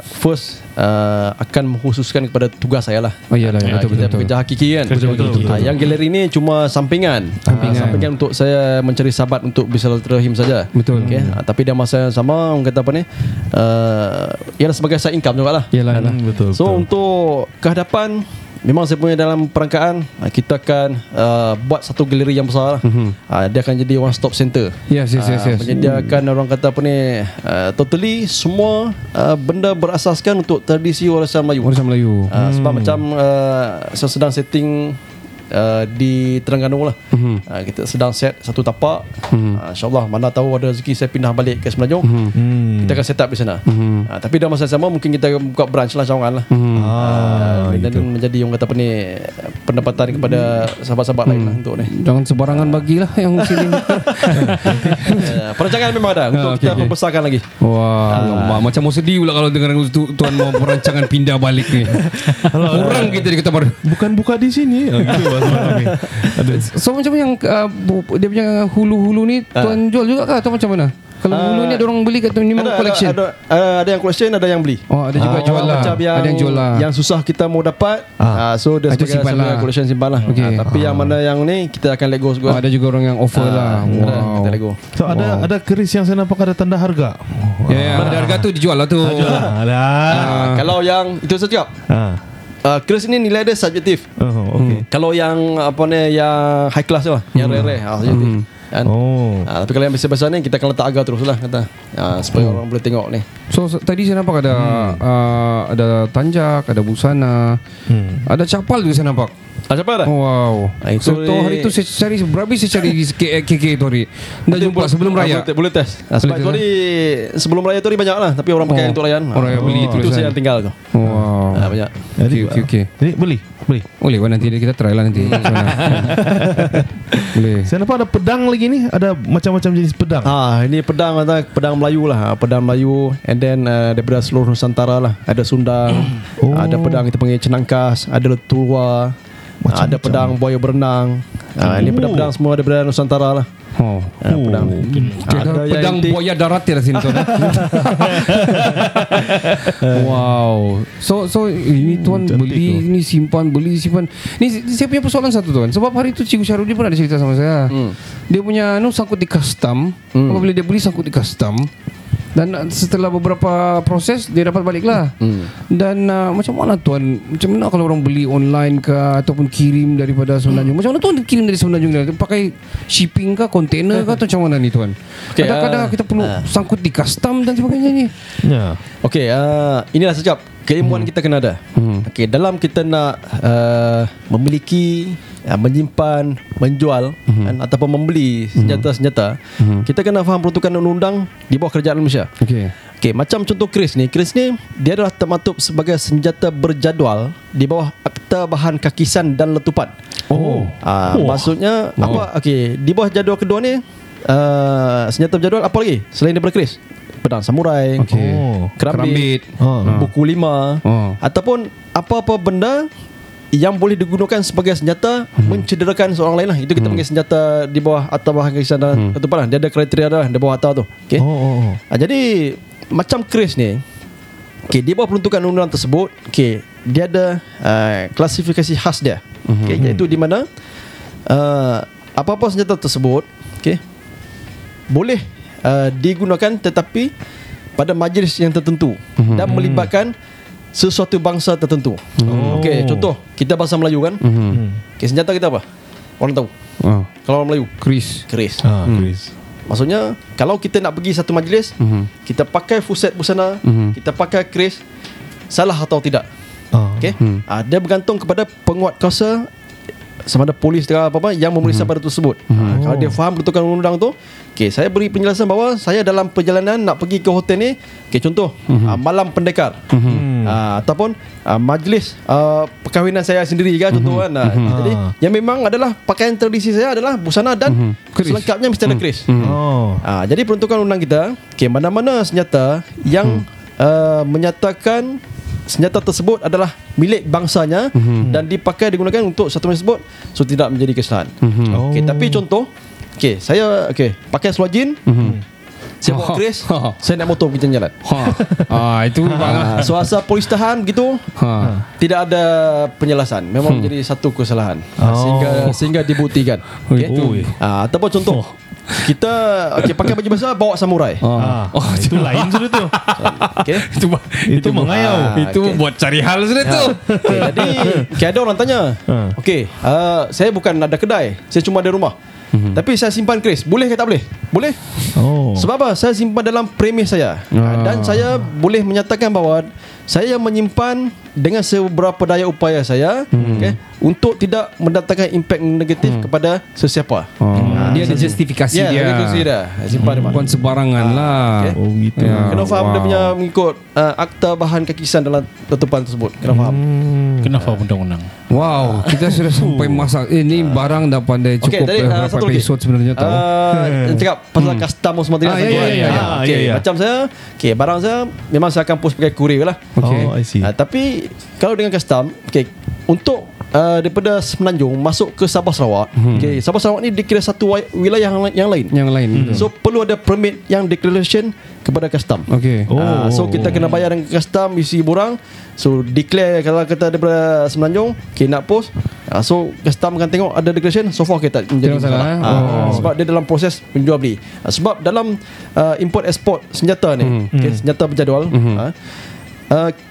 first uh, akan mengkhususkan kepada tugas saya lah. Oh iyalah ya, Ah, betul kita betul. pekerja hakiki kan. Betul, betul, betul. Ah, yang galeri ni cuma sampingan. Sampingan. Ah, sampingan untuk saya mencari sahabat untuk bersilaturahim saja. Betul. Okey. Ah, tapi dalam masa yang sama orang kata apa ni? Uh, ialah sebagai side income juga lah. Yalah yalah. Hmm, Betul So betul. untuk kehadapan Memang saya punya dalam perangkaan ah, Kita akan uh, Buat satu galeri yang besar. Mhm. uh, Dia akan jadi one stop center Yes yes yes Ah, yes. Menyediakan orang kata apa ni uh, Totally Semua uh, Benda berasaskan Untuk tradisi warisan Melayu Warisan Melayu. uh, Sebab macam uh, Saya sedang setting uh, Di Terengganu lah Mhm. uh, Kita sedang set Satu tapak Mhm. uh, InsyaAllah Mana tahu ada rezeki Saya pindah balik ke Semenanjung Hmm. Kita akan set up di sana Mhm. uh, Tapi dalam masa yang sama Mungkin kita buka branch lah Cawangan lah Mhm. Ah, dan gitu. menjadi yang kata apa ni pendapatan kepada sahabat-sahabat lain lah untuk ni. Jangan sebarangan bagilah yang sini. Uh, perancangan memang ada untuk Ah, kita okey. membesarkan lagi. Wah, uh. macam mau sedih pula kalau dengar tu, tuan mau perancangan pindah balik ni. Kurang kita di kata baru. Bukan buka di sini oh, gitu. So macam yang uh, dia punya hulu-hulu ni tuan jual juga kah atau macam mana? Kalau Ah. hulu ni ada orang beli ke atau memang Ada, collection? ada, ada, ada, ada yang collection, ada yang beli. Oh, ada juga jual lah. Macam yang, ada yang jual lah. yang susah kita mau dapat Ah. ah. So dia Itu sebagai, simpan lah. collection simpan lah Okey. Ah, Tapi yang mana yang ni Kita akan let go Oh, juga ada juga orang yang offer Ah, lah. ada, Wow. Kita let go So ada ada keris yang saya nampak ada tanda harga. Ya, ya, ada harga tu dijual lah tu. Ada. Ah, Kalau yang Itu saya cakap Ah. Uh, Keris ni nilai dia subjektif. Oh, okey. Kalau yang Apa ni Yang high class tu lah. Yang rare-rare ah, subjektif Kan? Oh. Ah, tapi kalau yang biasa-biasa ni kita akan letak harga terus lah kata. Ah, supaya orang boleh tengok ni. So tadi saya nampak ada uh, ada tanjak, ada busana, Hmm. ada capal juga saya nampak. Ah, siapa dah? Oh, wow. Itu so, tu hari tu saya cari berapa saya cari di KK tu hari. Dah jumpa sebelum Ah, raya. boleh, boleh test. Ah, sebab Boleh itu hari sebelum raya tu hari banyak lah, tapi orang pakai Oh, untuk rayaan. orang yang beli itu tulisan. saya yang tinggal tu. Wow. Ah, banyak. Jadi, Okey, okey, okey. Jadi beli, beli. Boleh kan nanti kita try lah nanti. Mana? Boleh. Saya nampak ada pedang lagi ni, ada macam-macam jenis pedang. Ah, ini pedang kata pedang Melayu lah. Ah, Pedang Melayu and then uh, daripada seluruh Nusantara lah. Ada Sundang, Oh. ada pedang kita panggil cenangkas, ada letua, Macam-macam. ada pedang buaya berenang. Ah, ini pedang-pedang semua daripada Nusantara lah. Oh. Ah, pedang. Ada Ada yang pedang antik. buaya darat ya sini tuan. wow. So so ini tuan cantik beli tu. ini simpan beli simpan. Ni saya punya persoalan satu tuan. Sebab hari tu Cikgu Syarudi pun ada cerita sama saya. Hmm. Dia punya anu sangkut di custom. Hmm. Apabila dia beli sangkut di custom dan uh, setelah beberapa proses dia dapat balik lah. Hmm. Dan uh, macam mana tuan? Macam mana kalau orang beli online ke ataupun kirim daripada Semenanjung? Macam mana tuan kirim dari Semenanjung ni? Pakai shipping ke, kontainer ke atau macam mana ni tuan? Okey, Kadang-kadang ah, kita perlu ah. sangkut di custom dan sebagainya ni. Ya. Okey, uh, inilah sekejap keilmuan kita kena ada. Hmm. Okey, dalam kita nak uh, memiliki, uh, menyimpan, menjual Hmm. kan, ataupun membeli senjata-senjata, kita kena faham peruntukan undang-undang di bawah kerajaan Malaysia. Okey. Okey, macam contoh keris ni, keris ni dia adalah termaktub sebagai senjata berjadual di bawah Akta Bahan Kakisan dan Letupan. Oh. Ah, maksudnya apa? Okey, di bawah jadual kedua ni uh, senjata berjadual apa lagi selain daripada keris? Pedang samurai, Okey. Oh. kerambit, Oh. buku lima Oh. ataupun apa-apa benda yang boleh digunakan sebagai senjata Hmm. mencederakan seorang lain lah. Itu kita panggil senjata di bawah atau bawah kisaran dan Hmm. letupan lah. Dia ada kriteria dah di bawah atau tu. Okey. Oh, oh, oh. Ah, jadi macam keris ni Okay, di bawah peruntukan undang-undang tersebut okay, Dia ada uh, klasifikasi khas dia okay, Iaitu di mana uh, apa-apa senjata tersebut okey boleh uh, digunakan tetapi pada majlis yang tertentu Mhm. dan melibatkan sesuatu bangsa tertentu. Oh. Okey, contoh kita bahasa Melayu kan. Mhm. Okey, senjata kita apa? Orang tahu. Ah, Kalau orang Melayu, Chris. keris. Ah, Chris. Maksudnya kalau kita nak pergi satu majlis, Mhm. kita pakai fuset busana, Mhm. kita pakai keris, salah atau tidak? Ah. Okey. Ah, dia bergantung kepada penguat kuasa sama ada polis atau apa-apa yang memeriksa pada tersebut. Ah, kalau dia faham peruntukan undang-undang tu, okey, saya beri penjelasan bahawa saya dalam perjalanan nak pergi ke hotel ni, okey contoh, ah, malam pendekar. Ah, ataupun ah, majlis ah, perkahwinan saya sendiri kan contoh kan. Ah, Jadi yang memang adalah pakaian tradisi saya adalah busana dan Keris. selengkapnya mesti ada keris. Oh. Ah, jadi peruntukan undang kita, okay, mana-mana senjata yang uh, menyatakan senjata tersebut adalah milik bangsanya dan dipakai digunakan untuk satu majlis tersebut, so tidak menjadi kesalahan. Oh. Okay, tapi contoh, okay, saya okay, pakai seluar jin, saya bawa keris, saya naik motor pergi jalan. Ha. ah, itu bang. Ah, so asal polis tahan begitu, Ha. tidak ada penjelasan. Memang menjadi satu kesalahan Ah, sehingga sehingga dibuktikan. Okay? Ui. Ah, ataupun contoh, kita okay, pakai baju basah bawa samurai. Ah. Oh, itu lain sudah tu. Okay? Itu Itu mengayau. Ah, itu okey. buat cari hal sudah tu. Okay, jadi okay, ada orang tanya Ha. Okay uh, Saya bukan ada kedai Saya cuma ada rumah Tapi saya simpan keris Boleh ke tak boleh? Boleh Oh. Sebab apa? Saya simpan dalam premis saya Ah. Dan saya boleh menyatakan bahawa Saya menyimpan Dengan seberapa daya upaya saya okay, Untuk tidak mendatangkan impak negatif Kepada sesiapa Oh, dia ada justifikasi Ya, dia. yeah, itu dia Simpan dia Bukan sembarangan lah. okay. Oh gitu. Ya. Kena faham dia wow. punya Mengikut uh, akta bahan kakisan Dalam tutupan tersebut Kena faham Hmm. Kenapa undang-undang? Wow, kita sudah sampai masa ini barang dah pandai cukup Okey, tadi, eh, uh, berapa satu lagi. episod sebenarnya tahu. Uh, cakap pasal custom semua tadi Ah, lah, ya, ya, ya, ya. Ah, okay. Ya, ya. Macam saya okay, Barang saya Memang saya akan post pakai courier lah Okey. Oh, I see. Ah, Tapi Kalau dengan custom okay, Untuk uh, Daripada Semenanjung Masuk ke Sabah Sarawak okay, Sabah Sarawak ni Dikira satu wi- wilayah yang, yang lain Yang lain. betul. So perlu ada permit Yang declaration Kepada custom Okey. Oh. Ah, so kita kena bayar dengan custom isi borang. So declare kalau kita daripada Semenanjung, okay nak post. Ah, so custom akan tengok ada declaration, so far kita tak menjadi masalah, masalah. eh? Ah, Oh. Sebab dia dalam proses penjual beli. Ah, sebab dalam uh, import export senjata ni, okay, senjata berjadual, ah, uh,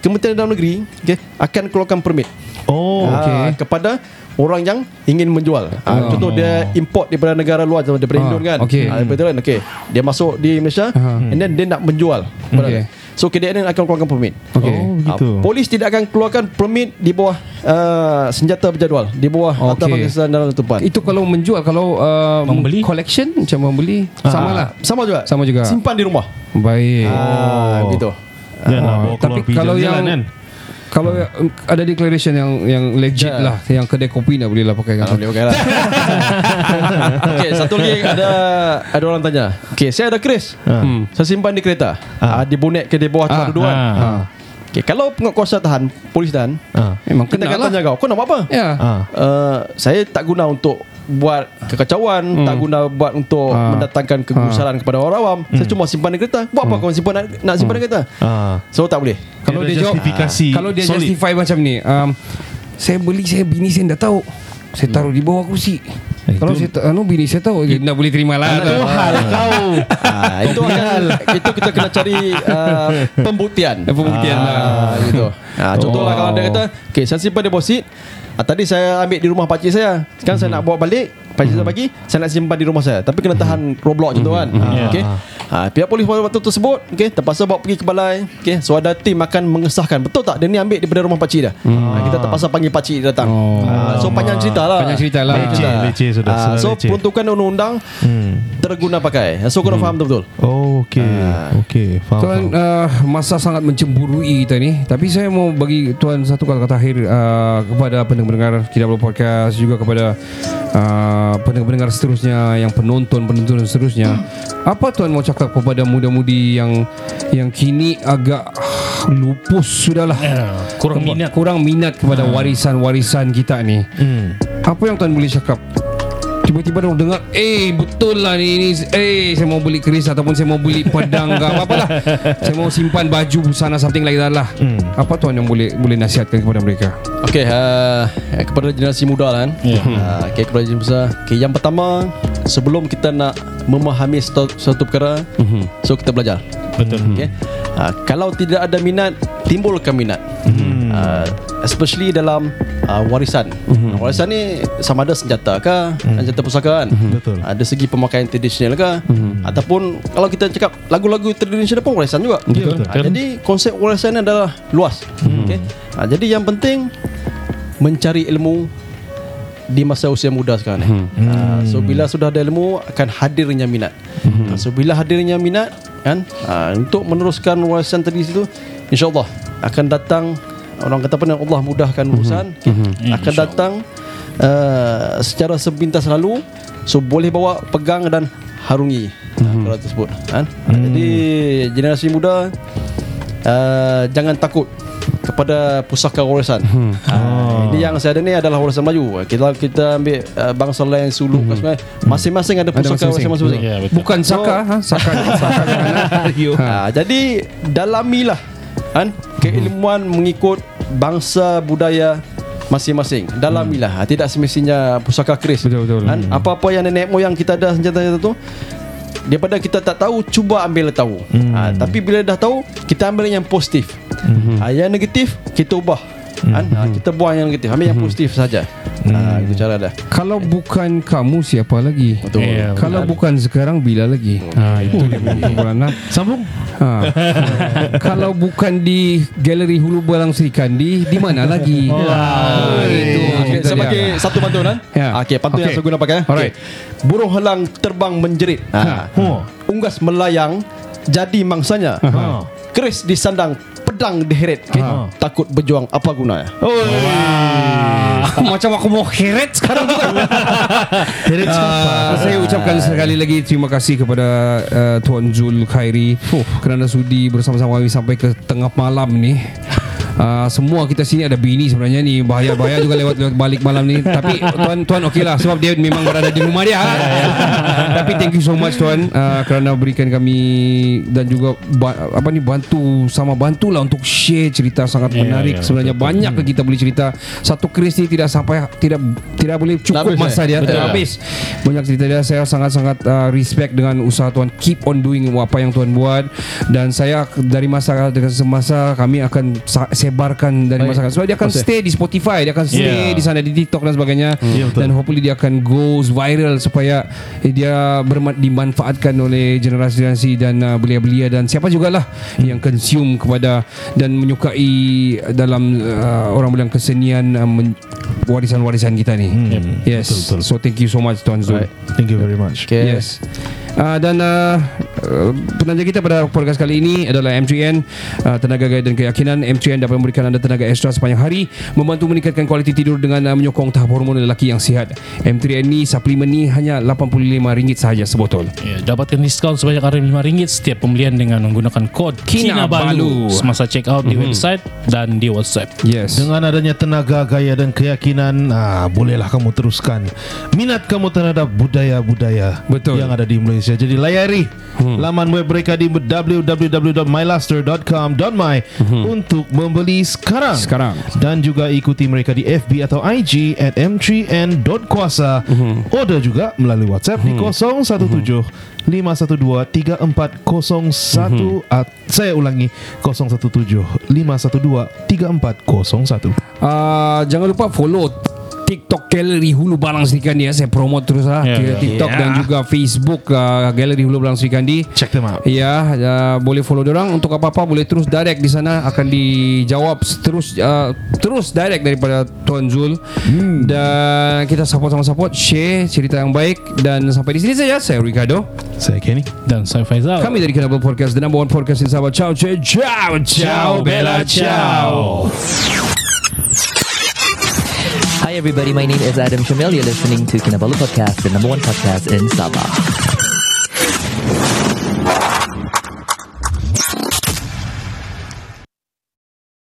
Kementerian Dalam Negeri okay, akan keluarkan permit Oh. ah, okey. kepada orang yang ingin menjual. Ah, Oh. Contoh dia import daripada negara luar daripada Ah, Indon kan. okey. Ah, daripada kan. Okey. Dia masuk di Malaysia Ah. and then dia nak menjual. Okey. So KDN akan keluarkan permit. Okey. Oh, begitu. polis tidak akan keluarkan permit di bawah uh, senjata berjadual, di bawah Okey. atau bangsa dalam tutupan. Itu kalau menjual kalau uh, Membeli? collection macam membeli sama lah. Sama juga. Sama juga. Simpan di rumah. Baik. Ah, begitu. Dan nak Ah, bawa tapi keluar pergi kalau jalan-jalan yang- kan. Kalau yang- ada declaration yang yang legit Ya. lah, yang kedai kopi nak boleh lah pakai kan. Ah, boleh pakai lah. Okey, satu lagi ada ada orang tanya. Okey, saya ada keris. Hmm. Saya simpan di kereta. Ah. di bonet ke di bawah tempat Ah, dudukan. ah. Okey, kalau penguatkuasa tahan, polis tahan, Ah. Memang kita kena akan lah. tanya kau, kau nak buat apa? Ya. Ah. Uh, saya tak guna untuk buat kekacauan, hmm. tak guna buat untuk Ah. mendatangkan kegusaran kepada orang awam. Saya cuma simpan di kereta. Buat apa kau simpan nak, nak simpan di kereta? Ah. So tak boleh. Kalau Dia dia, justifikasi Kalau dia solid. justify macam ni um, Saya beli Saya bini saya dah tahu Saya taruh di bawah kursi Eh, Kalau itu- saya ta- anu bini saya tahu Dia nak boleh terima lah Itu hal kau. Ah, itu akan, itu kita kena cari uh, pembuktian. Pembuktian lah. Ah, gitu. Ah, contohlah Oh. kalau dia kata, okay, saya simpan deposit. Ah, tadi saya ambil di rumah pakcik saya. Sekarang saya nak bawa balik. Pakcik saya bagi, saya nak simpan di rumah saya. Tapi kena tahan roadblock contoh kan. Ya. Okay. Ah, pihak polis pada waktu tersebut, okay, terpaksa bawa pergi ke balai. Okay, so ada tim akan mengesahkan. Betul tak dia ni ambil daripada rumah pakcik dah? Ah, kita terpaksa panggil pakcik dia datang. Oh. Ah, so panjang cerita lah. Panjang cerita lah. Panjang cerita. Leceh, leceh sudah, Ah, sudah so leceh. peruntukan undang-undang Hmm. terguna pakai. So kena faham betul-betul. Oh, okey. Okey, faham. Tuan faham. uh, masa sangat mencemburui kita ni Tapi saya mau bagi Tuan satu kata-kata akhir uh, Kepada pendengar-pendengar Kinabalu Podcast Juga kepada uh, pendengar-pendengar seterusnya Yang penonton-penonton seterusnya Apa Tuan mau cakap kepada muda-mudi yang Yang kini agak lupus sudahlah Ya, kurang minat. Kurang minat kepada warisan-warisan kita ni Hmm. Apa yang Tuan boleh cakap Tiba-tiba orang dengar Eh betul lah ni, ni Eh saya mau beli keris Ataupun saya mau beli pedang ke apa-apa lah Saya mau simpan baju Busana something like that lah hmm. Apa tuan yang boleh Boleh nasihatkan kepada mereka Okey, uh, kepada generasi muda lah kan. Ya. Uh, okay, kepada generasi besar. Okay, yang pertama, sebelum kita nak memahami suatu, suatu perkara, so kita belajar. Betul. Okay. Uh, kalau tidak ada minat, timbulkan minat. Uh, especially dalam uh, warisan. Warisan ni sama ada senjata ke, senjata pusaka kan. Betul. Ada segi pemakaian tradisional ke, ataupun kalau kita cakap lagu-lagu tradisional pun warisan juga. Ya, betul. Ah, jadi konsep warisan ni adalah luas. Okay. Ah, jadi yang penting mencari ilmu di masa usia muda sekarang ni. Ah, so bila sudah ada ilmu akan hadirnya minat. Ah, so bila hadirnya minat kan ah, untuk meneruskan warisan tradisi itu insyaallah akan datang orang kata apa ni, Allah mudahkan urusan okay. akan datang uh, secara sepintas lalu so boleh bawa pegang dan harungi uh, kalau tersebut kan Ah, jadi generasi muda uh, jangan takut kepada pusaka warisan. Hmm. Uh, ini yang saya ada ni adalah warisan Melayu. Kita kita ambil uh, bangsa lain Suluk hmm. masing-masing ada pusaka masing-masing. warisan masing-masing. Ya, betul. Bukan Saka ha? Saka Saka jangan ha? Ha, jadi dalamilah kan keilmuan mengikut bangsa budaya masing-masing. Dalamilah. Hmm. Tidak semestinya pusaka keris. Betul, betul. Kan apa-apa yang nenek moyang kita ada senjata-senjata tu daripada kita tak tahu cuba ambil tahu. Hmm. Ha, tapi bila dah tahu kita ambil yang positif. Hmm. Ha, yang negatif kita ubah. Kan? Ha, kita buang yang negatif, ambil yang positif saja. Ha, itu cara dah. Kalau bukan kamu siapa lagi Betul. Ya, Kalau bukan sekarang bila lagi ha, Itu dia lah Sambung. ha. Kalau bukan di Galeri Hulu Balang Sri Kandi Di mana lagi wow. ha, Itu Okay, saya dia. satu pantun kan? Ya. Okey, pantun Okey. yang saya guna pakai. eh? Alright. Okey. Burung helang terbang menjerit. Ha. Oh. Unggas melayang jadi mangsanya. Ha. Keris disandang pedang diheret. Okay? Ha. Takut berjuang apa gunanya? Macam aku mau heret sekarang juga Heret Uh, saya ucapkan sekali lagi terima kasih kepada uh, Tuan Zul Khairi kerana sudi bersama-sama kami sampai ke tengah malam ni. Uh, semua kita sini ada bini sebenarnya ni. Bahaya-bahaya juga lewat, lewat balik malam ni. Tapi tuan tuan okey lah sebab dia memang berada di rumah dia. Tapi thank you so much tuan uh, kerana berikan kami dan juga ba- apa ni bantu sama bantulah untuk share cerita sangat Ya, menarik. ya, sebenarnya banyak hmm. kita boleh cerita. Satu keris ni tidak sampai tidak tidak boleh cukup habis, masa eh? dia Betul. tak habis. Banyak cerita dia. Saya sangat-sangat uh, respect dengan usaha tuan. Keep on doing apa yang tuan buat. Dan saya dari masa dengan semasa kami akan sa- sebarkan dari Baik. masa sebab dia akan kasih. stay di Spotify dia akan stay Yeah. di sana di TikTok dan sebagainya Ya, betul. dan hopefully dia akan goes viral supaya eh, dia berma- dimanfaatkan oleh generasi-generasi dan uh, belia-belia dan siapa jugalah Hmm. yang consume kepada dan menyukai dalam uh, orang bilang kesenian uh, men- warisan-warisan kita ni Hmm. yes Betul, betul. so thank you so much Tuan Zul Right. Thank you very much. Okay. Yes. Uh, dan uh, uh, penaja kita pada podcast kali ini adalah M3N uh, Tenaga Gaya dan Keyakinan M3N dapat memberikan anda tenaga ekstra sepanjang hari Membantu meningkatkan kualiti tidur dengan uh, menyokong tahap hormon lelaki yang sihat M3N ni suplemen ni hanya RM85 sahaja sebotol Ya, dapatkan diskaun sebanyak RM5 setiap pembelian dengan menggunakan kod Kinabalu. KINABALU semasa check out di website dan di WhatsApp. Yes Dengan adanya tenaga gaya dan keyakinan, ah, bolehlah kamu teruskan minat kamu terhadap budaya-budaya Betul. yang ada di Malaysia. Jadi layari laman web mereka di www.myluster.com.my untuk membeli sekarang. Sekarang. Dan juga ikuti mereka di FB atau IG at m3n.kuasa. Order juga melalui WhatsApp di 017 512 3401 at, Saya ulangi 017 512 3401 uh, Jangan lupa follow TikTok Gallery Hulu Balang Sri Kandi ya. Saya promote terus lah Ya, yeah, ya. TikTok Ya. dan juga Facebook uh, Gallery Hulu Balang Sri Kandi. Check them out Ya, uh, boleh follow orang untuk apa-apa boleh terus direct di sana akan dijawab terus uh, terus direct daripada Tuan Zul. Hmm. Dan kita support sama support, share cerita yang baik dan sampai di sini saja saya Ricardo. Saya Kenny Dan saya Faizal. Kami dari Kinabalu Podcast, the number one podcast in Sabah. Ciao, ciao, ciao, ciao, Bella, ciao. Hi everybody, my name is Adam Shamil. You're listening to Kinabalu Podcast, the number one podcast in Sabah.